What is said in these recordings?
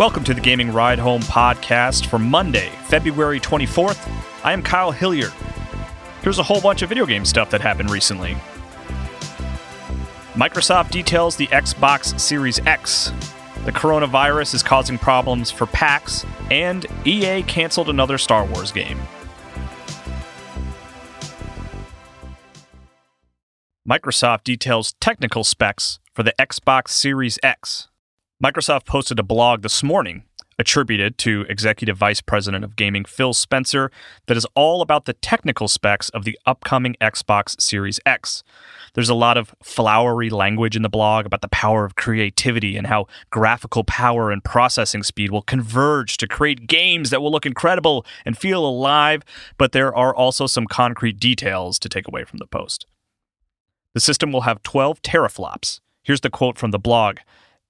Welcome to the Gaming Ride Home podcast for Monday, February 24th. I am Kyle Hilliard. Here's a whole bunch of video game stuff that happened recently. Microsoft details the Xbox Series X. The coronavirus is causing problems for PAX, and EA canceled another Star Wars game. Microsoft details technical specs for the Xbox Series X. Microsoft posted a blog this morning attributed to Executive Vice President of Gaming Phil Spencer that is all about the technical specs of the upcoming Xbox Series X. There's a lot of flowery language in the blog about the power of creativity and how graphical power and processing speed will converge to create games that will look incredible and feel alive, but there are also some concrete details to take away from the post. The system will have 12 teraflops. Here's the quote from the blog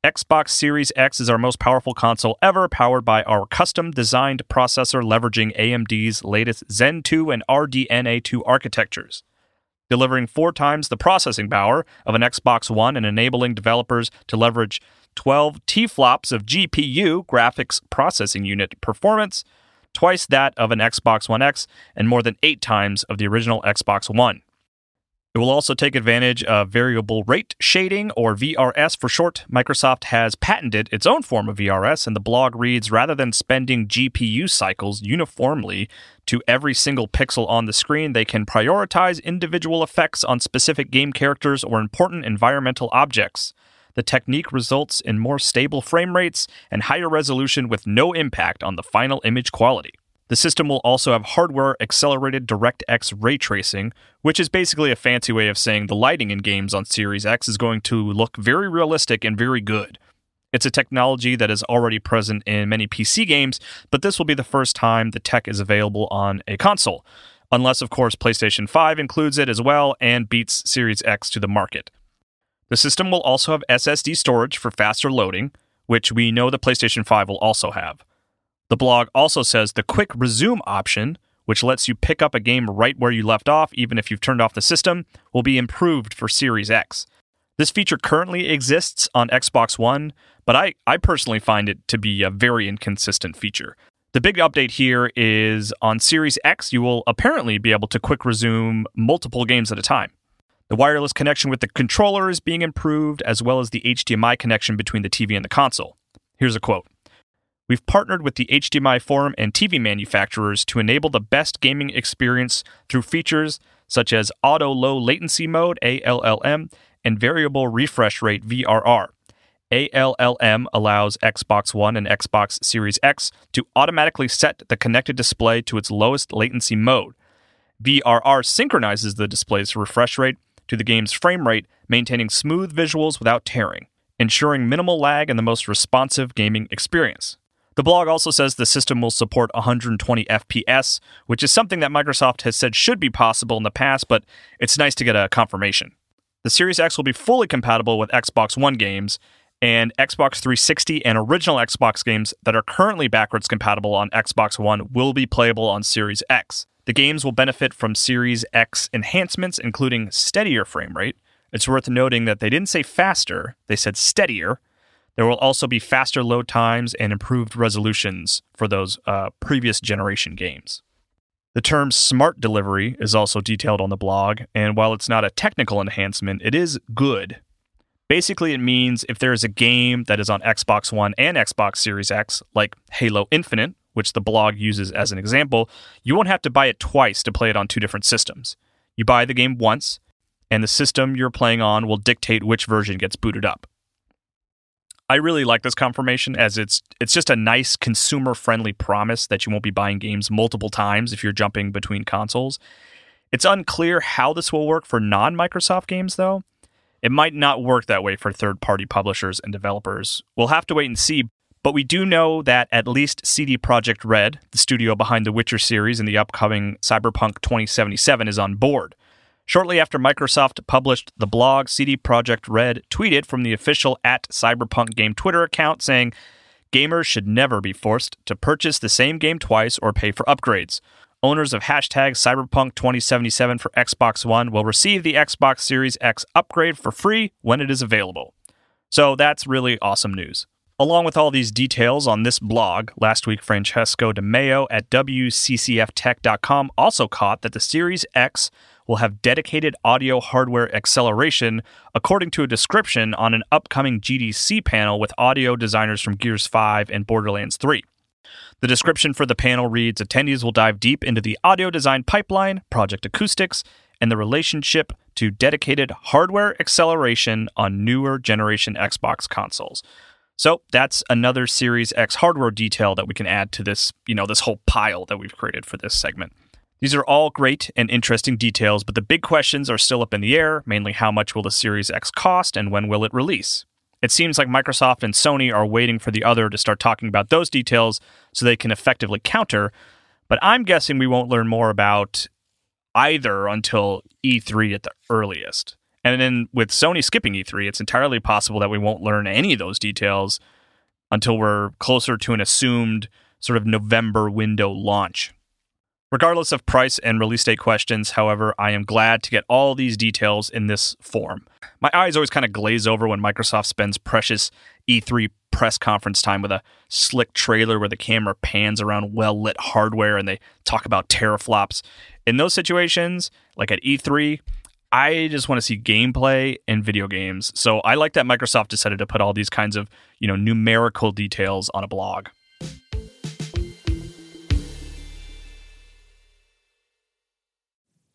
Xbox Series X is our most powerful console ever, powered by our custom designed processor leveraging AMD's latest Zen 2 and RDNA 2 architectures. Delivering four times the processing power of an Xbox One and enabling developers to leverage 12 T-flops of GPU graphics processing unit performance, twice that of an Xbox One X, and more than eight times of the original Xbox One. It will also take advantage of variable rate shading, or VRS for short. Microsoft has patented its own form of VRS, and the blog reads rather than spending GPU cycles uniformly to every single pixel on the screen, they can prioritize individual effects on specific game characters or important environmental objects. The technique results in more stable frame rates and higher resolution with no impact on the final image quality. The system will also have hardware accelerated DirectX ray tracing, which is basically a fancy way of saying the lighting in games on Series X is going to look very realistic and very good. It's a technology that is already present in many PC games, but this will be the first time the tech is available on a console, unless, of course, PlayStation 5 includes it as well and beats Series X to the market. The system will also have SSD storage for faster loading, which we know the PlayStation 5 will also have. The blog also says the quick resume option, which lets you pick up a game right where you left off, even if you've turned off the system, will be improved for Series X. This feature currently exists on Xbox One, but I, I personally find it to be a very inconsistent feature. The big update here is on Series X, you will apparently be able to quick resume multiple games at a time. The wireless connection with the controller is being improved, as well as the HDMI connection between the TV and the console. Here's a quote We've partnered with the HDMI forum and TV manufacturers to enable the best gaming experience through features such as auto low latency mode ALLM and variable refresh rate VRR. ALLM allows Xbox One and Xbox Series X to automatically set the connected display to its lowest latency mode. VRR synchronizes the display's refresh rate to the game's frame rate, maintaining smooth visuals without tearing, ensuring minimal lag and the most responsive gaming experience. The blog also says the system will support 120 FPS, which is something that Microsoft has said should be possible in the past, but it's nice to get a confirmation. The Series X will be fully compatible with Xbox One games, and Xbox 360 and original Xbox games that are currently backwards compatible on Xbox One will be playable on Series X. The games will benefit from Series X enhancements, including steadier frame rate. It's worth noting that they didn't say faster, they said steadier, there will also be faster load times and improved resolutions for those uh, previous generation games. The term smart delivery is also detailed on the blog, and while it's not a technical enhancement, it is good. Basically, it means if there is a game that is on Xbox One and Xbox Series X, like Halo Infinite, which the blog uses as an example, you won't have to buy it twice to play it on two different systems. You buy the game once, and the system you're playing on will dictate which version gets booted up. I really like this confirmation as it's it's just a nice consumer friendly promise that you won't be buying games multiple times if you're jumping between consoles. It's unclear how this will work for non Microsoft games, though. It might not work that way for third party publishers and developers. We'll have to wait and see, but we do know that at least CD Projekt Red, the studio behind the Witcher series and the upcoming Cyberpunk 2077, is on board. Shortly after Microsoft published the blog, CD Projekt Red tweeted from the official at Cyberpunk Game Twitter account saying, Gamers should never be forced to purchase the same game twice or pay for upgrades. Owners of hashtag Cyberpunk 2077 for Xbox One will receive the Xbox Series X upgrade for free when it is available. So that's really awesome news. Along with all these details on this blog, last week Francesco De Meo at WCCFtech.com also caught that the Series X will have dedicated audio hardware acceleration, according to a description on an upcoming GDC panel with audio designers from Gears 5 and Borderlands 3. The description for the panel reads Attendees will dive deep into the audio design pipeline, project acoustics, and the relationship to dedicated hardware acceleration on newer generation Xbox consoles. So that's another Series X hardware detail that we can add to this, you know, this whole pile that we've created for this segment. These are all great and interesting details, but the big questions are still up in the air, mainly how much will the Series X cost and when will it release? It seems like Microsoft and Sony are waiting for the other to start talking about those details so they can effectively counter. But I'm guessing we won't learn more about either until E3 at the earliest. And then with Sony skipping E3, it's entirely possible that we won't learn any of those details until we're closer to an assumed sort of November window launch. Regardless of price and release date questions, however, I am glad to get all these details in this form. My eyes always kind of glaze over when Microsoft spends precious E3 press conference time with a slick trailer where the camera pans around well lit hardware and they talk about teraflops. In those situations, like at E3, I just want to see gameplay and video games. So I like that Microsoft decided to put all these kinds of, you know, numerical details on a blog.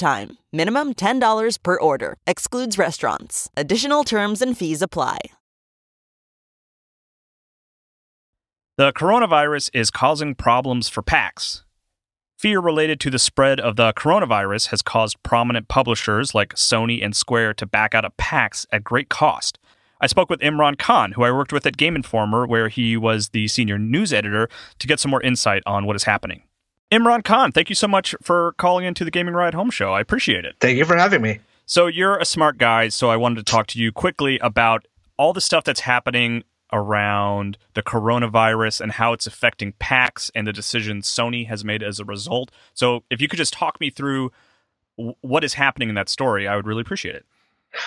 time. Minimum $10 per order. Excludes restaurants. Additional terms and fees apply. The coronavirus is causing problems for PAX. Fear related to the spread of the coronavirus has caused prominent publishers like Sony and Square to back out of PAX at great cost. I spoke with Imran Khan, who I worked with at Game Informer, where he was the senior news editor, to get some more insight on what is happening. Imran Khan, thank you so much for calling into the Gaming Ride Home Show. I appreciate it. Thank you for having me. So, you're a smart guy, so I wanted to talk to you quickly about all the stuff that's happening around the coronavirus and how it's affecting PAX and the decisions Sony has made as a result. So, if you could just talk me through what is happening in that story, I would really appreciate it.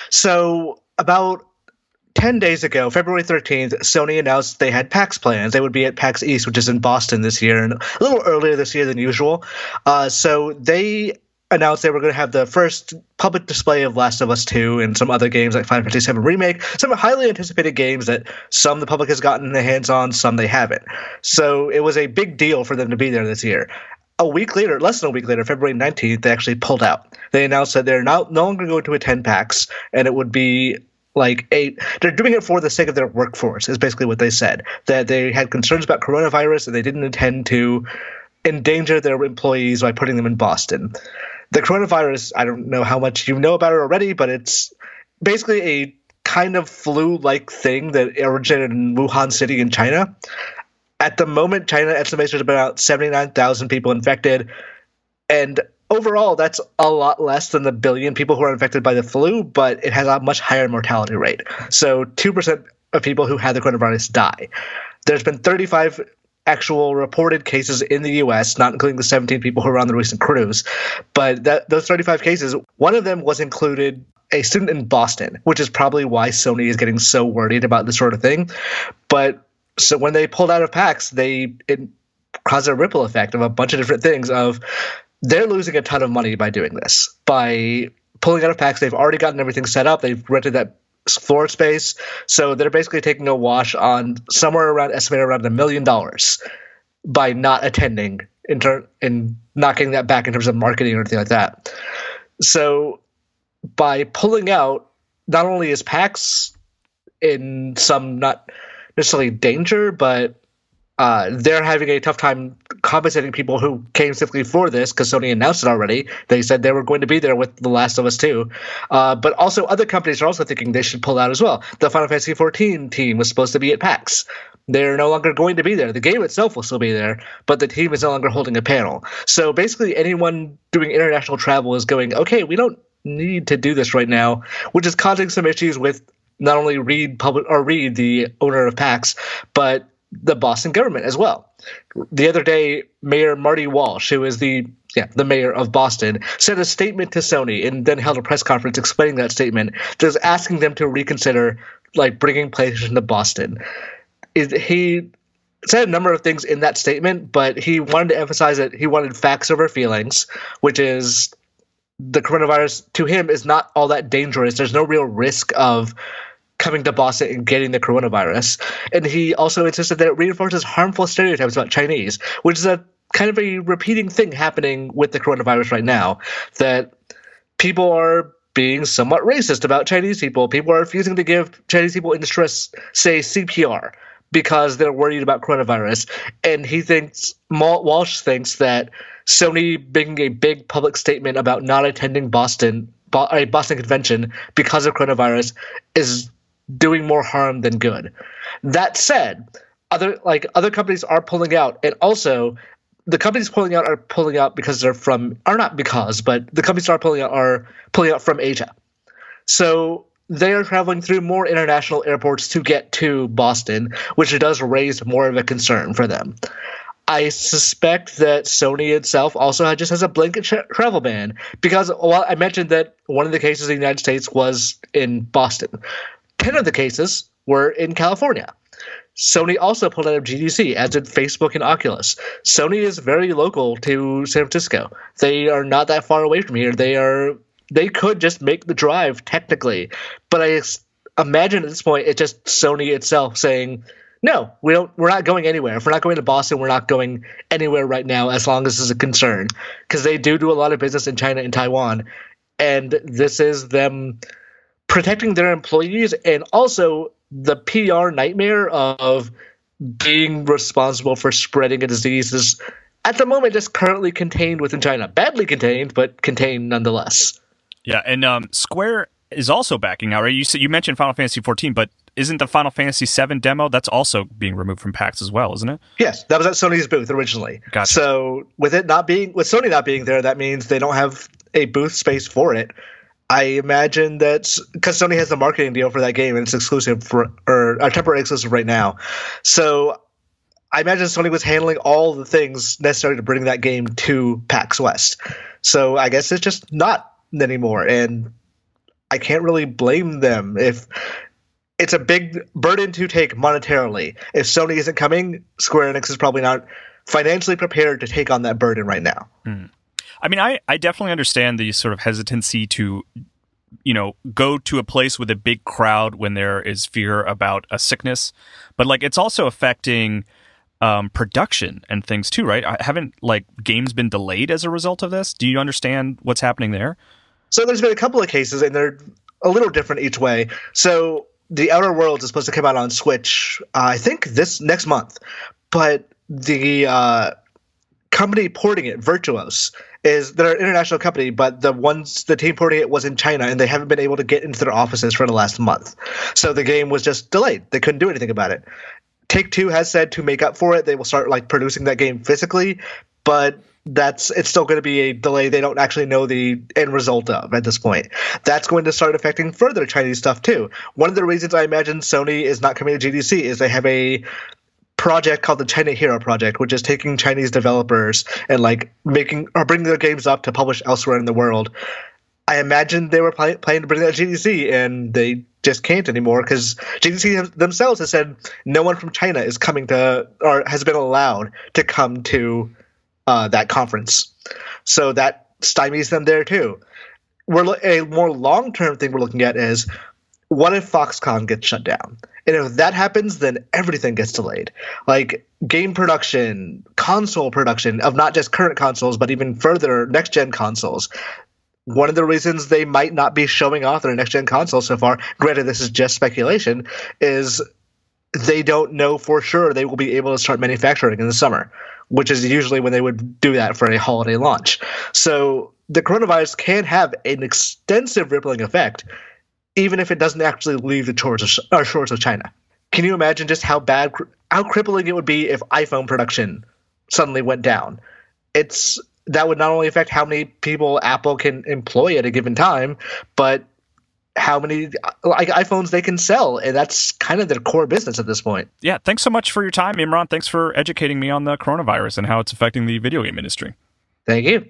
So, about 10 days ago, February 13th, Sony announced they had PAX plans. They would be at PAX East, which is in Boston this year, and a little earlier this year than usual. Uh, so they announced they were going to have the first public display of Last of Us 2 and some other games like Final Fantasy VII Remake, some highly anticipated games that some the public has gotten their hands on, some they haven't. So it was a big deal for them to be there this year. A week later, less than a week later, February 19th, they actually pulled out. They announced that they're now no longer going to attend PAX, and it would be like a they're doing it for the sake of their workforce is basically what they said that they had concerns about coronavirus and they didn't intend to endanger their employees by putting them in Boston. The coronavirus, I don't know how much you know about it already, but it's basically a kind of flu-like thing that originated in Wuhan City in China. At the moment, China estimates there's about 79,000 people infected, and overall, that's a lot less than the billion people who are infected by the flu, but it has a much higher mortality rate. So 2% of people who had the coronavirus die. There's been 35 actual reported cases in the US, not including the 17 people who were on the recent cruise. But that, those 35 cases, one of them was included a student in Boston, which is probably why Sony is getting so worried about this sort of thing. But so when they pulled out of PAX, they it caused a ripple effect of a bunch of different things of they're losing a ton of money by doing this. By pulling out of PAX, they've already gotten everything set up. They've rented that floor space, so they're basically taking a wash on somewhere around estimated around a million dollars by not attending in turn and not getting that back in terms of marketing or anything like that. So by pulling out, not only is PAX in some not necessarily danger, but uh, they're having a tough time compensating people who came specifically for this because Sony announced it already. They said they were going to be there with The Last of Us 2. Uh, but also, other companies are also thinking they should pull out as well. The Final Fantasy XIV team was supposed to be at PAX. They're no longer going to be there. The game itself will still be there, but the team is no longer holding a panel. So basically, anyone doing international travel is going, okay, we don't need to do this right now, which is causing some issues with not only ReedPop or Reed, the owner of PAX, but the Boston government as well. The other day, Mayor Marty Walsh, who is the yeah the mayor of Boston, sent a statement to Sony and then held a press conference explaining that statement, just asking them to reconsider like bringing PlayStation to Boston. He said a number of things in that statement, but he wanted to emphasize that he wanted facts over feelings, which is the coronavirus to him is not all that dangerous. There's no real risk of coming to Boston and getting the coronavirus. And he also insisted that it reinforces harmful stereotypes about Chinese, which is a kind of a repeating thing happening with the coronavirus right now. That people are being somewhat racist about Chinese people. People are refusing to give Chinese people in distress, say, CPR because they're worried about coronavirus. And he thinks, Walsh thinks that Sony making a big public statement about not attending Boston, a Boston convention because of coronavirus is doing more harm than good. That said, other like other companies are pulling out, and also the companies pulling out are pulling out because they're from are not because, but the companies are pulling out are pulling out from Asia. So they are traveling through more international airports to get to Boston, which does raise more of a concern for them. I suspect that Sony itself also just has a blanket tra- travel ban because while I mentioned that one of the cases in the United States was in Boston, 10 of the cases were in California. Sony also pulled out of GDC, as did Facebook and Oculus. Sony is very local to San Francisco. They are not that far away from here. They are they could just make the drive technically, but I imagine at this point it's just Sony itself saying, "No, we don't. We're not going anywhere. If we're not going to Boston, we're not going anywhere right now, as long as this is a concern, because they do do a lot of business in China and Taiwan, and this is them." Protecting their employees and also the PR nightmare of being responsible for spreading a disease is at the moment just currently contained within China. Badly contained, but contained nonetheless. Yeah, and um, Square is also backing out, right? You you mentioned Final Fantasy 14, but isn't the Final Fantasy 7 demo that's also being removed from PAX as well, isn't it? Yes, that was at Sony's booth originally. Gotcha. So with it not being with Sony not being there, that means they don't have a booth space for it. I imagine that because Sony has the marketing deal for that game and it's exclusive for or a temporary exclusive right now, so I imagine Sony was handling all the things necessary to bring that game to PAX West. So I guess it's just not anymore, and I can't really blame them if it's a big burden to take monetarily. If Sony isn't coming, Square Enix is probably not financially prepared to take on that burden right now. Mm. I mean, I, I definitely understand the sort of hesitancy to, you know, go to a place with a big crowd when there is fear about a sickness, but like it's also affecting um, production and things too, right? I haven't like games been delayed as a result of this. Do you understand what's happening there? So there's been a couple of cases, and they're a little different each way. So the Outer Worlds is supposed to come out on Switch, uh, I think this next month, but the uh, company porting it, Virtuos, is they're an international company, but the ones the team porting it was in China, and they haven't been able to get into their offices for the last month. So the game was just delayed. They couldn't do anything about it. Take Two has said to make up for it, they will start like producing that game physically, but that's it's still going to be a delay they don't actually know the end result of at this point. That's going to start affecting further Chinese stuff too. One of the reasons I imagine Sony is not coming to GDC is they have a project called the China Hero Project, which is taking Chinese developers and like making or bringing their games up to publish elsewhere in the world. I imagine they were planning to bring that GDC, and they just can't anymore because GDC themselves has said no one from China is coming to or has been allowed to come to uh, that conference. So that stymies them there too. We're a more long term thing we're looking at is what if Foxconn gets shut down? And if that happens, then everything gets delayed. Like game production, console production of not just current consoles, but even further next gen consoles. One of the reasons they might not be showing off their next gen console so far, granted, this is just speculation, is they don't know for sure they will be able to start manufacturing in the summer, which is usually when they would do that for a holiday launch. So the coronavirus can have an extensive rippling effect even if it doesn't actually leave the shores of, uh, shores of China. Can you imagine just how bad, how crippling it would be if iPhone production suddenly went down? It's that would not only affect how many people Apple can employ at a given time, but how many like iPhones they can sell, and that's kind of their core business at this point. Yeah, thanks so much for your time, Imran. Thanks for educating me on the coronavirus and how it's affecting the video game industry. Thank you.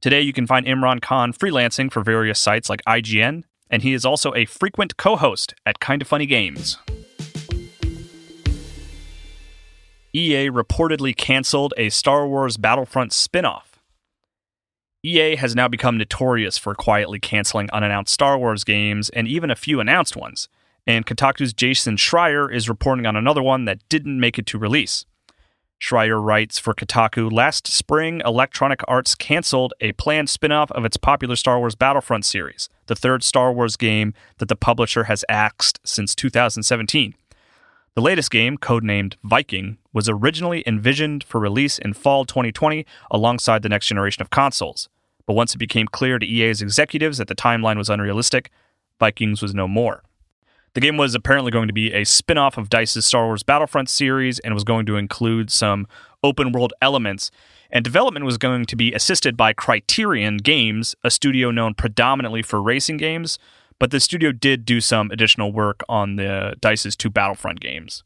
Today, you can find Imran Khan freelancing for various sites like IGN, and he is also a frequent co host at Kinda Funny Games. EA reportedly canceled a Star Wars Battlefront spin off. EA has now become notorious for quietly canceling unannounced Star Wars games and even a few announced ones, and Kotaku's Jason Schreier is reporting on another one that didn't make it to release. Schreier writes for Kotaku Last spring, Electronic Arts canceled a planned spin off of its popular Star Wars Battlefront series, the third Star Wars game that the publisher has axed since 2017. The latest game, codenamed Viking, was originally envisioned for release in fall 2020 alongside the next generation of consoles. But once it became clear to EA's executives that the timeline was unrealistic, Vikings was no more. The game was apparently going to be a spin off of DICE's Star Wars Battlefront series and was going to include some open world elements. And development was going to be assisted by Criterion Games, a studio known predominantly for racing games, but the studio did do some additional work on the DICE's two Battlefront games.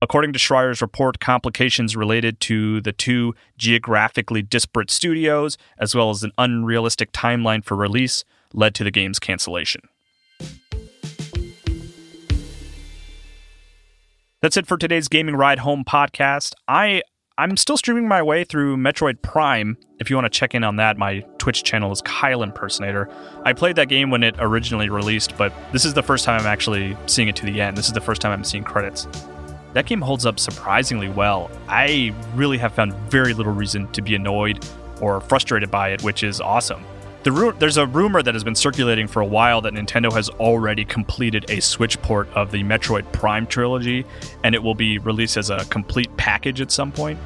According to Schreier's report, complications related to the two geographically disparate studios, as well as an unrealistic timeline for release, led to the game's cancellation. That's it for today's Gaming Ride Home podcast. I I'm still streaming my way through Metroid Prime. If you want to check in on that, my Twitch channel is Kyle Impersonator. I played that game when it originally released, but this is the first time I'm actually seeing it to the end. This is the first time I'm seeing credits. That game holds up surprisingly well. I really have found very little reason to be annoyed or frustrated by it, which is awesome. The there's a rumor that has been circulating for a while that Nintendo has already completed a Switch port of the Metroid Prime trilogy, and it will be released as a complete package at some point.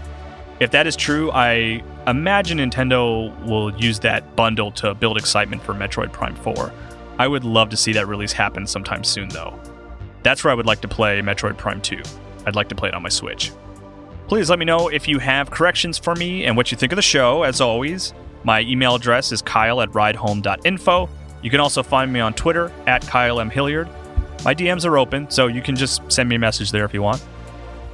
If that is true, I imagine Nintendo will use that bundle to build excitement for Metroid Prime 4. I would love to see that release happen sometime soon, though. That's where I would like to play Metroid Prime 2. I'd like to play it on my Switch. Please let me know if you have corrections for me and what you think of the show, as always. My email address is kyle at ridehome.info. You can also find me on Twitter at Kyle M. Hilliard. My DMs are open, so you can just send me a message there if you want.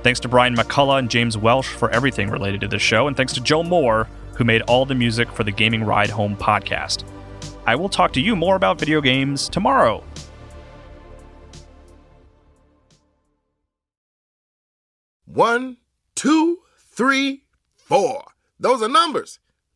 Thanks to Brian McCullough and James Welsh for everything related to this show, and thanks to Joe Moore, who made all the music for the Gaming Ride Home podcast. I will talk to you more about video games tomorrow. One, two, three, four. Those are numbers.